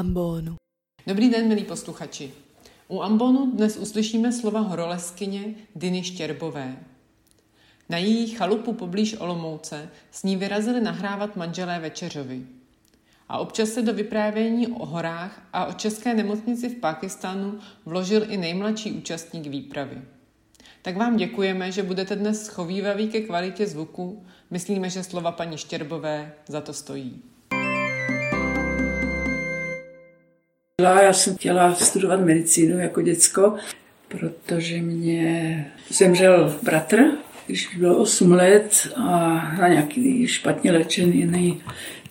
ambonu. Dobrý den, milí posluchači. U ambonu dnes uslyšíme slova horoleskyně Diny Štěrbové. Na její chalupu poblíž Olomouce s ní vyrazili nahrávat manželé Večeřovi. A občas se do vyprávění o horách a o české nemocnici v Pakistánu vložil i nejmladší účastník výpravy. Tak vám děkujeme, že budete dnes schovývaví ke kvalitě zvuku. Myslíme, že slova paní Štěrbové za to stojí. Já jsem chtěla studovat medicínu jako děcko, protože mě zemřel bratr, když bylo 8 let a na nějaký špatně léčený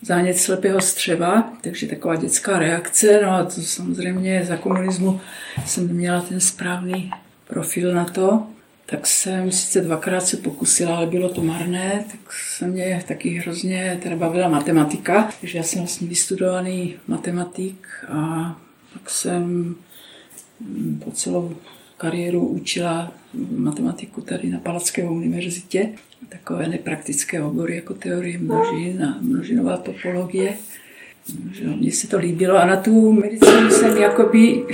zánět slepého střeva, takže taková dětská reakce. No a to samozřejmě za komunismu jsem měla ten správný profil na to. Tak jsem sice dvakrát se pokusila, ale bylo to marné, tak se mě taky hrozně teda bavila matematika, takže já jsem vlastně vystudovaný matematik a tak jsem po celou kariéru učila matematiku tady na Palacké univerzitě. Takové nepraktické obory jako teorie množin a množinová topologie. Mně se to líbilo a na tu medicínu jsem jakoby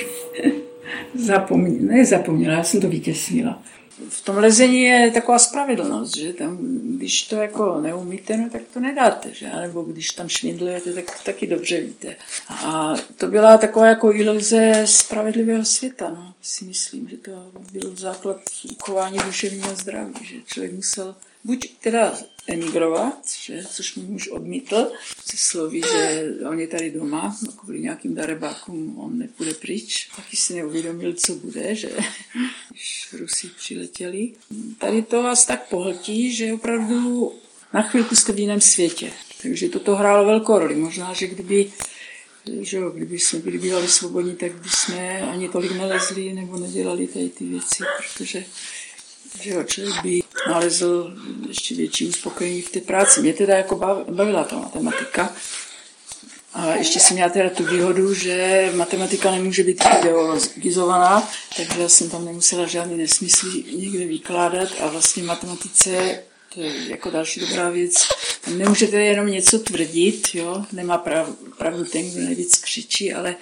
zapomněla, ne zapomněla, já jsem to vytěsnila v tom lezení je taková spravedlnost, že tam, když to jako neumíte, no, tak to nedáte, že? Nebo když tam švindlujete, tak taky dobře víte. A to byla taková jako iluze spravedlivého světa, no, si myslím, že to byl základ uchování duševního zdraví, že člověk musel buď teda emigrovat, že, což mi muž odmítl, se slovy, že on je tady doma, no, kvůli nějakým darebákům on nepůjde pryč. Taky si neuvědomil, co bude, že když Rusi přiletěli. Tady to vás tak pohltí, že opravdu na chvilku jste v jiném světě. Takže toto hrálo velkou roli. Možná, že kdyby že jo, kdyby jsme byli bývali svobodní, tak by jsme ani tolik nelezli nebo nedělali tady ty věci, protože že jo, člověk by nalezl ještě větší uspokojení v té práci. Mě teda jako bavila ta matematika. A ještě jsem měla teda tu výhodu, že matematika nemůže být ideologizovaná, takže já jsem tam nemusela žádný nesmysl nikde vykládat a vlastně matematice to je jako další dobrá věc. Tam nemůžete jenom něco tvrdit, jo? nemá prav, pravdu ten, kdo nejvíc křičí, ale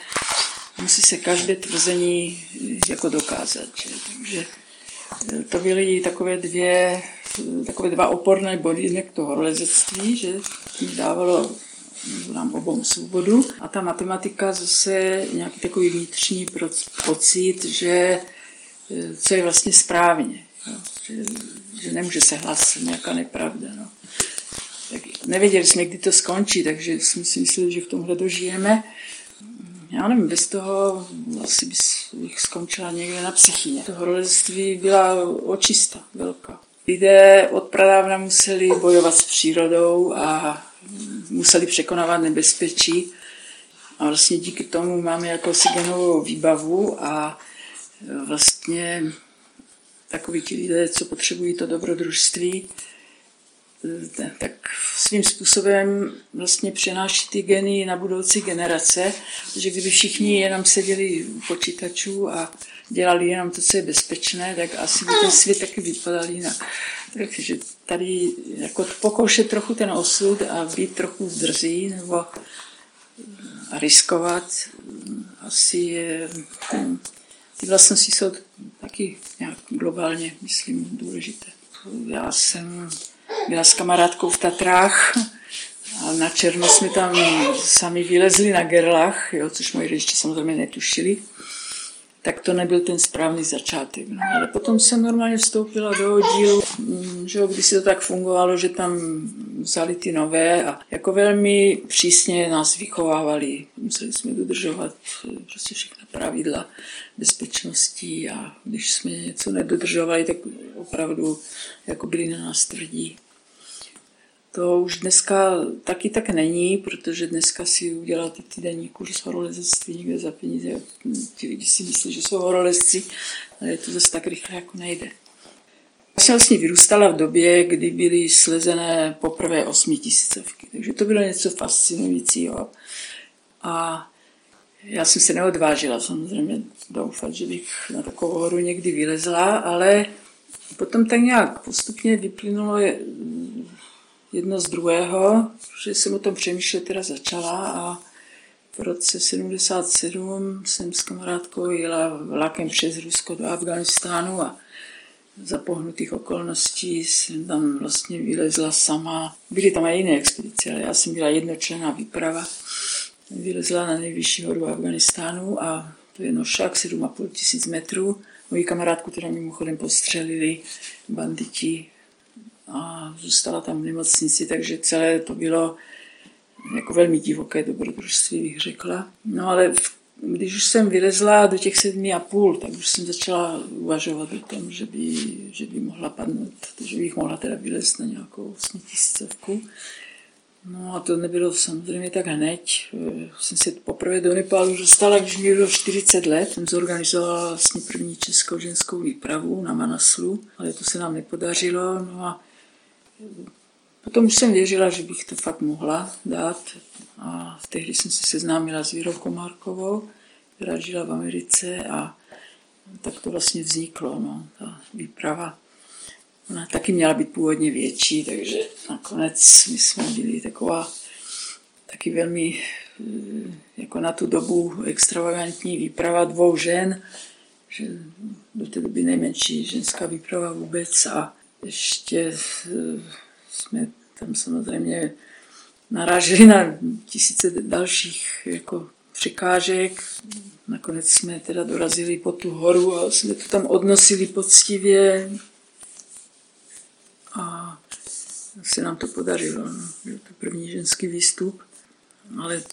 musí se každé tvrzení jako dokázat. Že? Takže to byly takové dvě, takové dva oporné body, jednak to horolezectví, že dávalo nám obou svobodu. A ta matematika zase nějaký takový vnitřní pocit, že co je vlastně správně. Že, že nemůže se hlásit nějaká nepravda. No. Tak nevěděli jsme, kdy to skončí, takže jsme si mysleli, že v tomhle dožijeme já nevím, bez toho asi bych skončila někde na psychině. To horolezství byla očista velká. Lidé od pradávna museli bojovat s přírodou a museli překonávat nebezpečí. A vlastně díky tomu máme jako genovou výbavu a vlastně takoví ti lidé, co potřebují to dobrodružství, tak svým způsobem vlastně přenáší ty geny na budoucí generace, že kdyby všichni jenom seděli u počítačů a dělali jenom to, co je bezpečné, tak asi by ten svět taky vypadal jinak. Takže tady jako pokoušet trochu ten osud a být trochu drzí nebo a riskovat, asi je, ty vlastnosti jsou taky nějak globálně, myslím, důležité. Já jsem byla s kamarádkou v Tatrách a na černo jsme tam sami vylezli na gerlach, jo, což moji rodiče samozřejmě netušili. Tak to nebyl ten správný začátek. No. Ale potom jsem normálně vstoupila do oddílu, mm, že jo, když si to tak fungovalo, že tam vzali ty nové a jako velmi přísně nás vychovávali. Museli jsme dodržovat eh, prostě všechna pravidla bezpečnosti a když jsme něco nedodržovali, tak opravdu jako byli na nás tvrdí. To už dneska taky tak není, protože dneska si uděláte týdenní kurz horolezectví někde za peníze. Ti lidi si myslí, že jsou horolezci, ale to zase tak rychle, jako nejde. Já jsem vlastně vyrůstala v době, kdy byly slezené poprvé osmitisícovky, takže to bylo něco fascinujícího. A já jsem se neodvážila samozřejmě doufat, že bych na takovou horu někdy vylezla, ale potom tak nějak postupně vyplynulo jedno z druhého, že jsem o tom přemýšlet teda začala a v roce 77 jsem s kamarádkou jela vlakem přes Rusko do Afganistánu a za pohnutých okolností jsem tam vlastně vylezla sama. Byly tam i jiné expedice, ale já jsem byla jednočlená výprava. Vylezla na nejvyšší horu Afganistánu a to je nošák 7,5 tisíc metrů. Moji kamarádku teda mimochodem postřelili banditi a zůstala tam v nemocnici, takže celé to bylo jako velmi divoké dobrodružství, bych řekla. No ale když už jsem vylezla do těch sedmi a půl, tak už jsem začala uvažovat o tom, že by, že by mohla padnout, že bych mohla teda vylezt na nějakou osmitisícovku. No a to nebylo samozřejmě tak hned. Jsem se poprvé do Nepálu dostala, když mi bylo 40 let. Jsem zorganizovala vlastně první českou ženskou výpravu na Manaslu, ale to se nám nepodařilo. No a Potom už jsem věřila, že bych to fakt mohla dát a tehdy jsem se seznámila s Vírou Komárkovou, která žila v Americe a tak to vlastně vzniklo, no, ta výprava. Ona taky měla být původně větší, takže nakonec my jsme byli taková taky velmi eh, jako na tu dobu extravagantní výprava dvou žen, že do té doby nejmenší ženská výprava vůbec a ještě jsme tam samozřejmě naráželi na tisíce dalších jako překážek. Nakonec jsme teda dorazili po tu horu a jsme to tam odnosili poctivě. A se nám to podařilo. No. Byl to první ženský výstup. Ale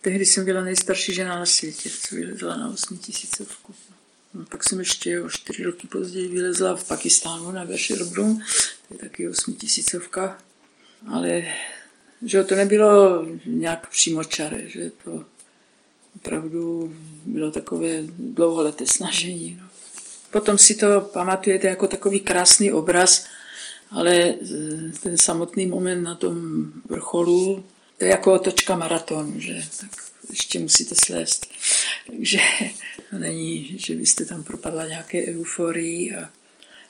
tehdy jsem byla nejstarší žena na světě, co vylezla na 8 tisícovku. No, pak jsem ještě o čtyři roky později vylezla v Pakistánu na Gašerbrum, to je taky osmitisícovka, ale že to nebylo nějak přímočaré, že to opravdu bylo takové dlouholeté snažení. No. Potom si to pamatujete jako takový krásný obraz, ale ten samotný moment na tom vrcholu, to je jako otočka maratonu, že tak ještě musíte slést. Takže to není, že byste tam propadla nějaké euforii a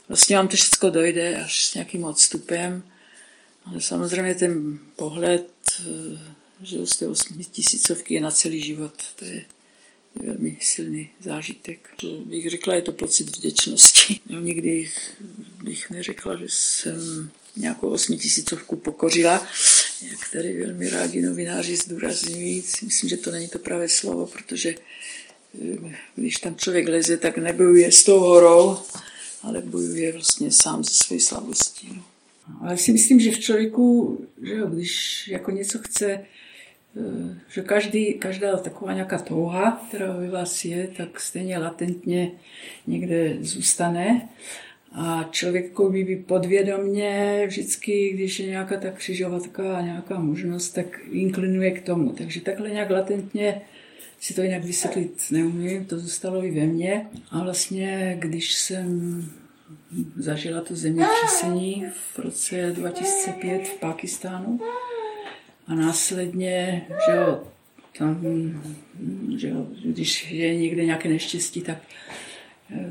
vlastně vám to všechno dojde až s nějakým odstupem. Ale samozřejmě ten pohled, eh, že z té tisícovky je na celý život, to je velmi silný zážitek. Bych řekla, je to pocit vděčnosti. No, nikdy bych neřekla, že jsem nějakou osmitisícovku pokořila, jak tady velmi rádi novináři zdůrazňují. Myslím, že to není to pravé slovo, protože eh, když tam člověk leze, tak nebojuje s tou horou, ale bojuje vlastně sám ze své slabostí. No. Ale si myslím, že v člověku, že jo, když jako něco chce, eh, že každý, každá taková nějaká touha, která ve vás je, tak stejně latentně někde zůstane. A člověk jako by podvědomně vždycky, když je nějaká ta křižovatka a nějaká možnost, tak inklinuje k tomu. Takže takhle nějak latentně si to jinak vysvětlit neumím, to zůstalo i ve mně. A vlastně, když jsem zažila to zemětřesení v roce 2005 v Pakistánu a následně, že jo, tam, že jo, když je někde nějaké neštěstí, tak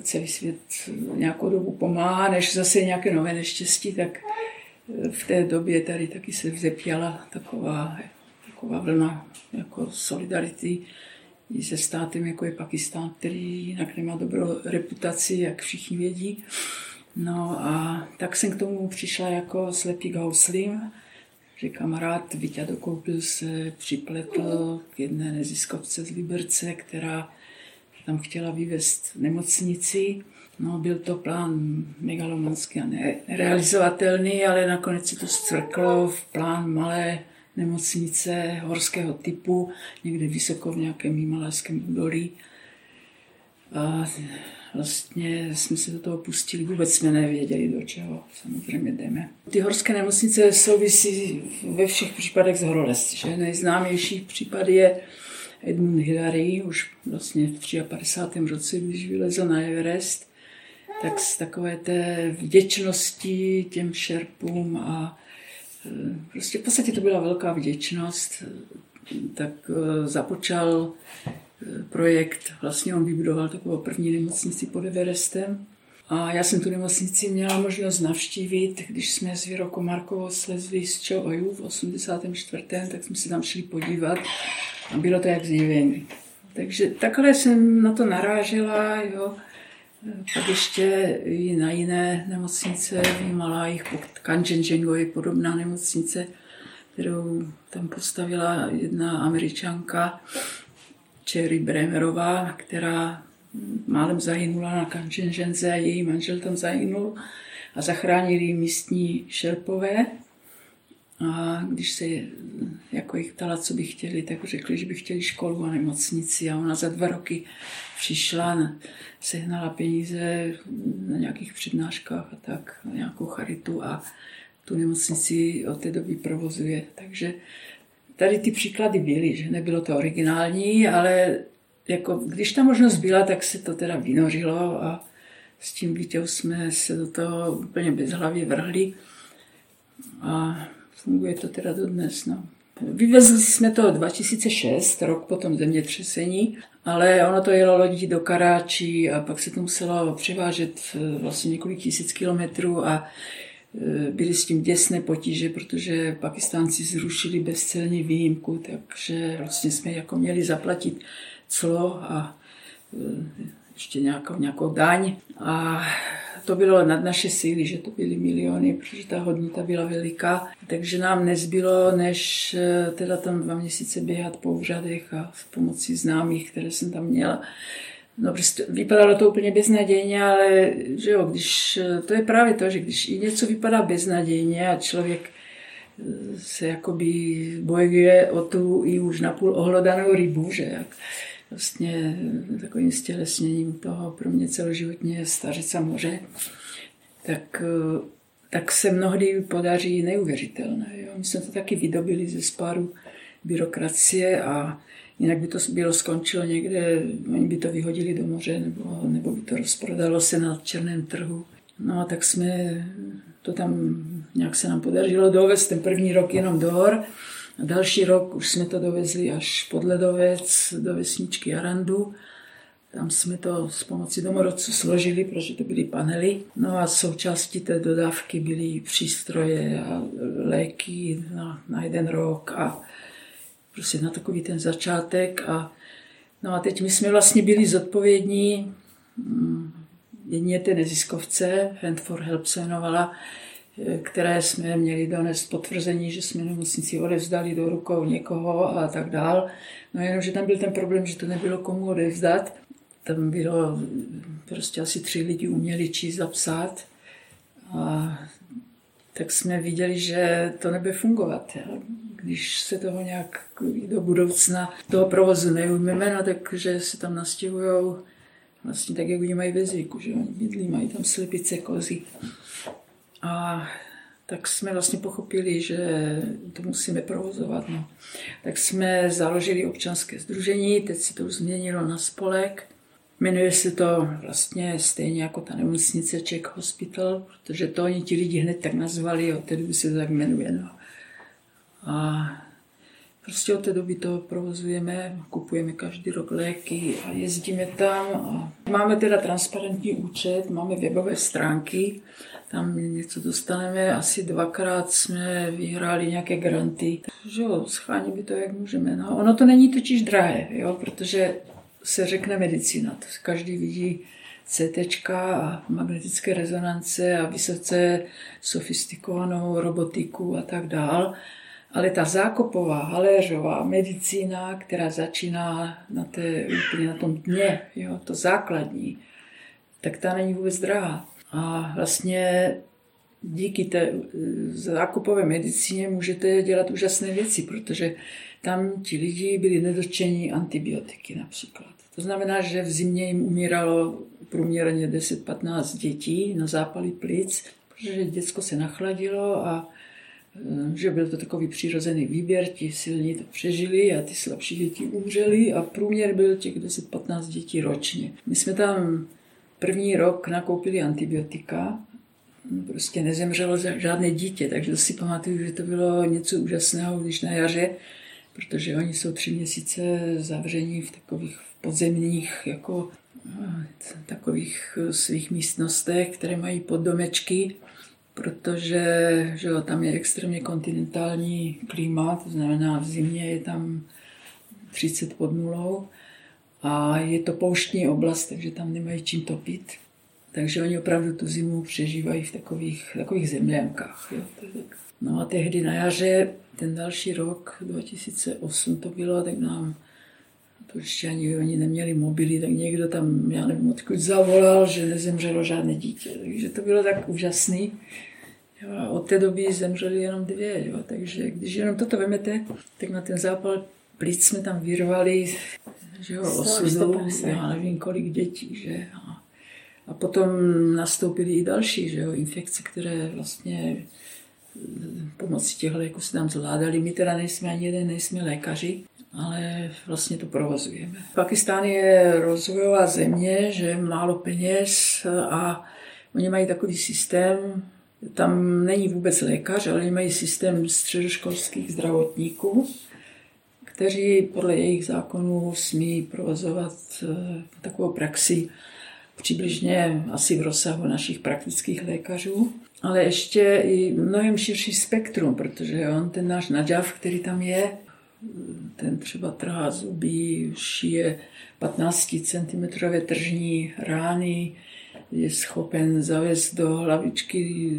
celý svět nějakou dobu pomáhá, než zase nějaké nové neštěstí, tak eh, v té době tady taky se vzepěla taková, taková vlna jako solidarity i se státem, jako je Pakistán, který jinak nemá dobrou reputaci, jak všichni vědí. No a tak jsem k tomu přišla jako slepý gauslím, že kamarád Vítě Dokoupil se připletl k jedné neziskovce z Liberce, která tam chtěla vyvést nemocnici. No, byl to plán megalomanský a nerealizovatelný, ale nakonec se to zcrklo v plán malé nemocnice horského typu, někde vysoko v nějakém himalajském údolí. A vlastně jsme se do toho pustili, vůbec jsme nevěděli, do čeho samozřejmě jdeme. Ty horské nemocnice souvisí ve všech případech s horolezci. Že? Nejznámější případ je Edmund Hillary, už vlastně v 53. roce, když vylezl na Everest, tak z takové té vděčnosti těm šerpům a e, prostě v podstatě to byla velká vděčnost, tak e, započal projekt, vlastně on vybudoval takovou první nemocnici pod Everestem A já jsem tu nemocnici měla možnost navštívit, když jsme s Věrou Komarkovou slezli z Čoju v 84. tak jsme se tam šli podívat a bylo to jak zjevení. Takže takhle jsem na to narážela, jo. Pak ještě i na jiné nemocnice, v Malajích, Kanchenjungo je podobná nemocnice, kterou tam postavila jedna američanka, Cherry Bremerová, která málem zahynula na Kanchenženze a její manžel tam zahynul a zachránili místní šerpové. A když se jako jich ptala, co by chtěli, tak řekli, že by chtěli školu a nemocnici. A ona za dva roky přišla, sehnala peníze na nějakých přednáškách a tak, na nějakou charitu a tu nemocnici od té doby provozuje. Takže tady ty příklady byly, že nebylo to originální, ale jako, když ta možnost byla, tak se to teda vynořilo a s tím vítěou jsme se do toho úplně bezhlavě vrhli a funguje to teda dodnes. No. Vyvezli jsme to 2006, rok po tom zemětřesení, ale ono to jelo lodí do Karáčí a pak se to muselo převážet vlastně několik tisíc kilometrů a e, byly s tím děsné potíže, protože Pakistánci zrušili bezcelní výjimku, takže vlastně jsme jako měli zaplatit clo a e, ještě nějakou, nějakou daň. A to bylo nad naše síly, že to byly miliony, protože ta hodnota byla veliká. Takže nám nezbylo, než e, teda tam dva měsíce běhat po úřadech a s pomocí známých, které jsem tam měla. No prostě vypadalo to úplně beznadějně, ale že jo, když, e, to je právě to, že když i něco vypadá beznadějně a člověk se jakoby bojuje o tu i už napůl ohlodanou rybu, že jak, vlastně takovým stělesněním toho pro mě celoživotně Stařica moře, tak, tak se mnohdy podaří neuvěřitelné. Jo. My jsme to taky vydobili ze spáru byrokracie a jinak by to bylo skončilo někde, oni by to vyhodili do moře nebo, nebo by to rozprodalo se na černém trhu. No a tak jsme to tam, nějak se nám podařilo dovést ten první rok jenom do hor a další rok už jsme to dovezli až pod Ledovec do vesničky Jarandu. Tam jsme to s pomocí domorodců složili, protože to byly panely. No a součástí té dodávky byly přístroje a léky na, na jeden rok a prostě na takový ten začátek. A, no a teď my jsme vlastně byli zodpovědní mm, jedině té neziskovce, Hand for Help se jmenovala, které jsme měli donést potvrzení, že jsme nemocnici odevzdali do rukou někoho a tak dál. No jenom, že tam byl ten problém, že to nebylo komu odevzdat. Tam bylo prostě asi tři lidi uměli číst a psát. A tak jsme viděli, že to nebude fungovat. Když se toho nějak do budoucna toho provozu neujmeme, no, takže se tam nastěhují vlastně tak, jak oni mají ve zvyku, že oni bydlí, mají tam slepice, kozy. A tak jsme vlastně pochopili, že to musíme provozovat. No. Tak jsme založili občanské združení, teď se to už změnilo na spolek. Jmenuje se to vlastně stejně jako ta nemocnice Czech Hospital, protože to oni ti lidi hned tak nazvali, od té se to tak jmenuje. No. A prostě od té doby to provozujeme, kupujeme každý rok léky a jezdíme tam. A máme teda transparentní účet, máme webové stránky, tam něco dostaneme. Asi dvakrát jsme vyhráli nějaké granty. Že jo, scháníme to, jak můžeme. No, ono to není totiž drahé, jo, protože se řekne medicína. To každý vidí CT a magnetické rezonance a vysoce sofistikovanou robotiku a tak dál. Ale ta zákopová, haléřová medicína, která začíná na, té, úplně na tom dně, jo, to základní, tak ta není vůbec drahá. A vlastně díky té eh, zákupové medicíně můžete dělat úžasné věci, protože tam ti lidi byli nedočení antibiotiky například. To znamená, že v zimě jim umíralo průměrně 10-15 dětí na zápaly plic, protože děcko se nachladilo a že byl to takový přirozený výběr, ti silní to přežili a ty slabší děti umřeli a průměr byl těch 10-15 dětí ročně. My jsme tam První rok nakoupili antibiotika, prostě nezemřelo žádné dítě, takže to si pamatuju, že to bylo něco úžasného, když na jaře, protože oni jsou tři měsíce zavření v takových podzemních jako takových svých místnostech, které mají poddomečky, protože že jo, tam je extrémně kontinentální klima, to znamená v zimě je tam 30 pod nulou a je to pouštní oblast, takže tam nemají čím topit. Takže oni opravdu tu zimu přežívají v takových, takových zemляnkách. Jo. No a tehdy na jaře, ten další rok, 2008 to bylo, tak nám to ještě ani oni neměli mobily, tak někdo tam, já nevím, odkud zavolal, že nezemřelo žádné dítě. Takže to bylo tak úžasný. Jo, a od té doby zemřeli jenom dvě. Jo. Takže když jenom toto vemete, tak na ten zápal plic jsme tam vyrvali že jo, osudu, já nevím kolik dětí. Že? A, a potom nastoupily i další že jo, infekce, které vlastně pomocí těch léků se tam zvládali. My teda nejsme ani jeden, nejsme lékaři, ale vlastně to provozujeme. Pakistán je rozvojová země, že málo peněz a oni mají takový systém, tam není vůbec lékař, ale oni mají systém středoškolských zdravotníků, kteří podle jejich zákonů smí provozovat eh, takovou praxi přibližně asi v rozsahu našich praktických lékařů, ale ještě i mnohem širší spektrum, protože on, ten náš Nadžav, který tam je, ten třeba trhá zuby, šije 15 cm tržní rány, je schopen zavést do hlavičky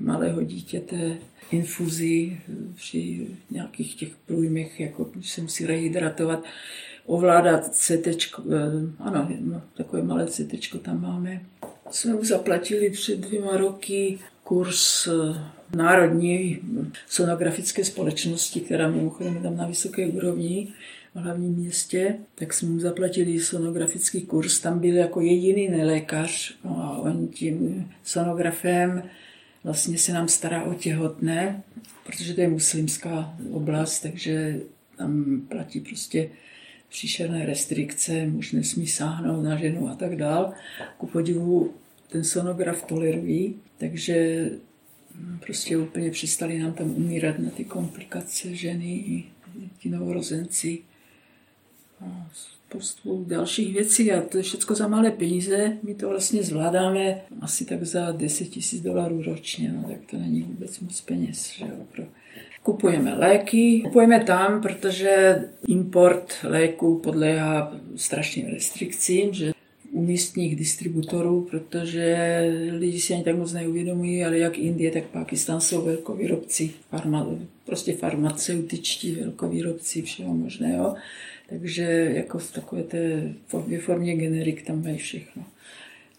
malého dítěte infuzi při nějakých těch průjmech, jako se musí rehydratovat, ovládat CT, eh, ano, no, takové malé CT tam máme. Jsme mu zaplatili před dvěma roky kurz eh, Národní sonografické společnosti, která mimochodem je tam na vysoké úrovni v hlavním městě, tak jsme mu zaplatili sonografický kurz. Tam byl jako jediný nelékař no a on tím sonografem vlastně se nám stará o těhotné, protože to je muslimská oblast, takže tam platí prostě příšerné restrikce, muž nesmí sáhnout na ženu a tak dál. Ku podivu ten sonograf tolerují, takže prostě úplně přestali nám tam umírat na ty komplikace ženy i ti novorozenci. A spoustu dalších věcí a to je všechno za malé peníze. My to vlastně zvládáme asi tak za 10 tisíc dolarů ročně, no, tak to není vůbec moc peněz. Že jo. Kupujeme léky, kupujeme tam, protože import léků podléhá strašným restrikcím, že u místních distributorů, protože lidi si ani tak moc neuvědomují, ale jak Indie, tak Pakistan jsou velkovýrobci, farma, prostě farmaceutičtí velkovýrobci všeho možného. Takže jako v takové té ve formě generik tam mají všechno.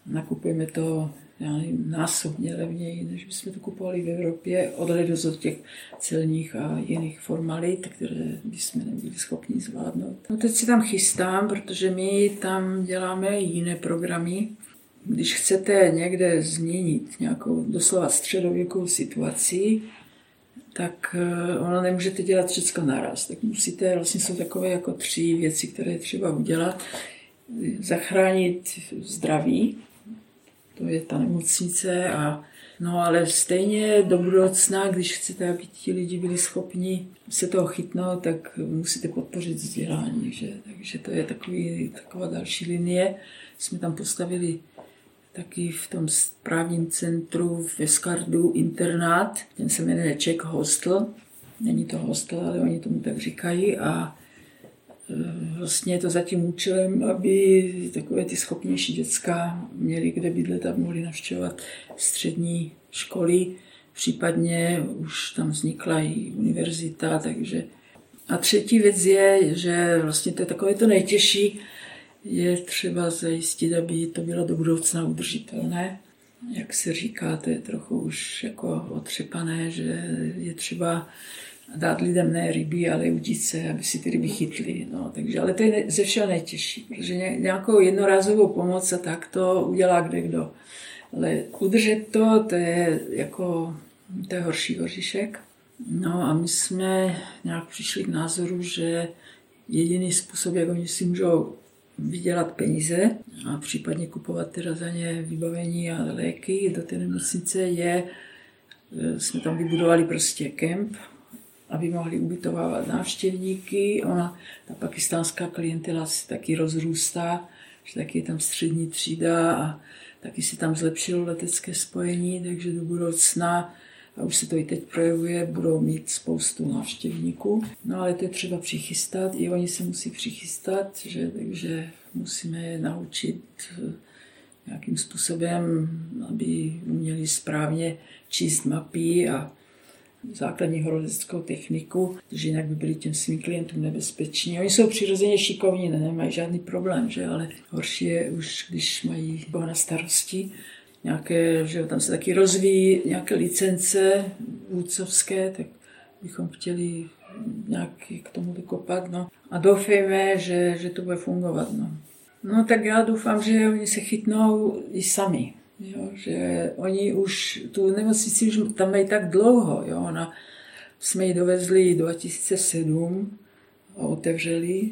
Nakupujeme to já nevím, násobně levněji, než bychom to kupovali v Evropě, odhledu od těch celních a jiných formalit, které bychom nebyli schopni zvládnout. No teď si tam chystám, protože my tam děláme jiné programy. Když chcete někde změnit nějakou doslova středověkou situaci, tak eh, ono nemůžete dělat všechno naraz. Tak musíte, vlastně jsou takové jako tři věci, které je třeba udělat. Zachránit zdraví, je ta nemocnice a No ale stejně do budoucna, když chcete, aby ti lidi byli schopni se toho chytnout, tak musíte podpořit vzdělání. Že? Takže to je takový, taková další linie. Jsme tam postavili taky v tom správním centru ve Skardu internát, ten se jmenuje Czech Hostel. Není to hostel, ale oni tomu tak říkají a vlastně je to za tím účelem, aby takové ty schopnější děcka měli kde bydlet a mohli navštěvovat střední školy. Případně už tam vznikla i univerzita, takže a třetí věc je, že vlastně to je takové to nejtěžší, je třeba zajistit, aby to bylo do budoucna udržitelné. Jak se říká, to je trochu už jako otřepané, že je třeba dát lidem ne ryby, ale udice, aby si ty ryby chytli. No, takže, ale to je ze všeho nejtěžší, protože nějakou jednorázovou pomoc a tak to udělá kde kdo. Ale udržet to, to je jako to je horší oříšek. No a my jsme nějak přišli k názoru, že jediný způsob, jak oni si můžou vydělat peníze a případně kupovat teda za ně vybavení a léky do té nemocnice je, e, jsme tam vybudovali prostě kemp, aby mohli ubytovávat návštěvníky. Ona, ta pakistánská klientela se taky rozrůstá, že taky je tam střední třída a taky se tam zlepšilo letecké spojení, takže do budoucna a už se to i teď projevuje, budou mít spoustu návštěvníků. No ale to je třeba přichystat, i oni se musí přichystat, že, takže musíme je naučit eh, nějakým způsobem, aby uměli správně číst mapy a základní horolezeckou techniku, protože jinak by byli těm svým klientům nebezpeční. Oni jsou přirozeně šikovní, ne, nemají žádný problém, že? ale horší je už, když mají Boha na starosti, nějaké, že tam se taky rozvíjí nějaké licence vůdcovské, tak bychom chtěli nějak k tomu vykopat. No. A doufejme, že, že to bude fungovat. No. no tak já doufám, že oni se chytnou i sami. Jo, že oni už tu nemocnici už tam mají tak dlouho. Jo. Ona, jsme ji dovezli 2007 a otevřeli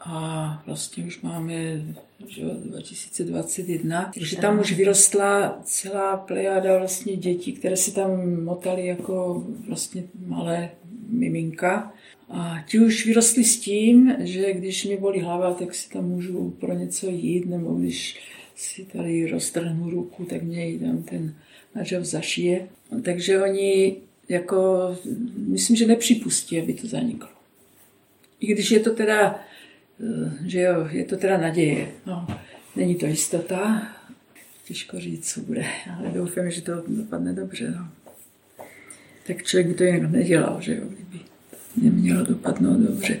a vlastně už máme že 2021, takže tam už vyrostla celá plejada vlastně dětí, které se tam motaly jako vlastně malé miminka. A ti už vyrostli s tím, že když mi bolí hlava, tak si tam můžu pro něco jít, nebo když si tady roztrhnu ruku, tak mě tam ten manžel zašije. Takže oni jako, myslím, že nepřipustí, aby to zaniklo. I když je to teda Eh, že jo, je to teda naděje. No, není to jistota, těžko říct, co bude, ale doufám, že to dopadne dobře. No. Tak člověk by to jenom nedělal, že jo, kdyby nemělo dopadnout dobře.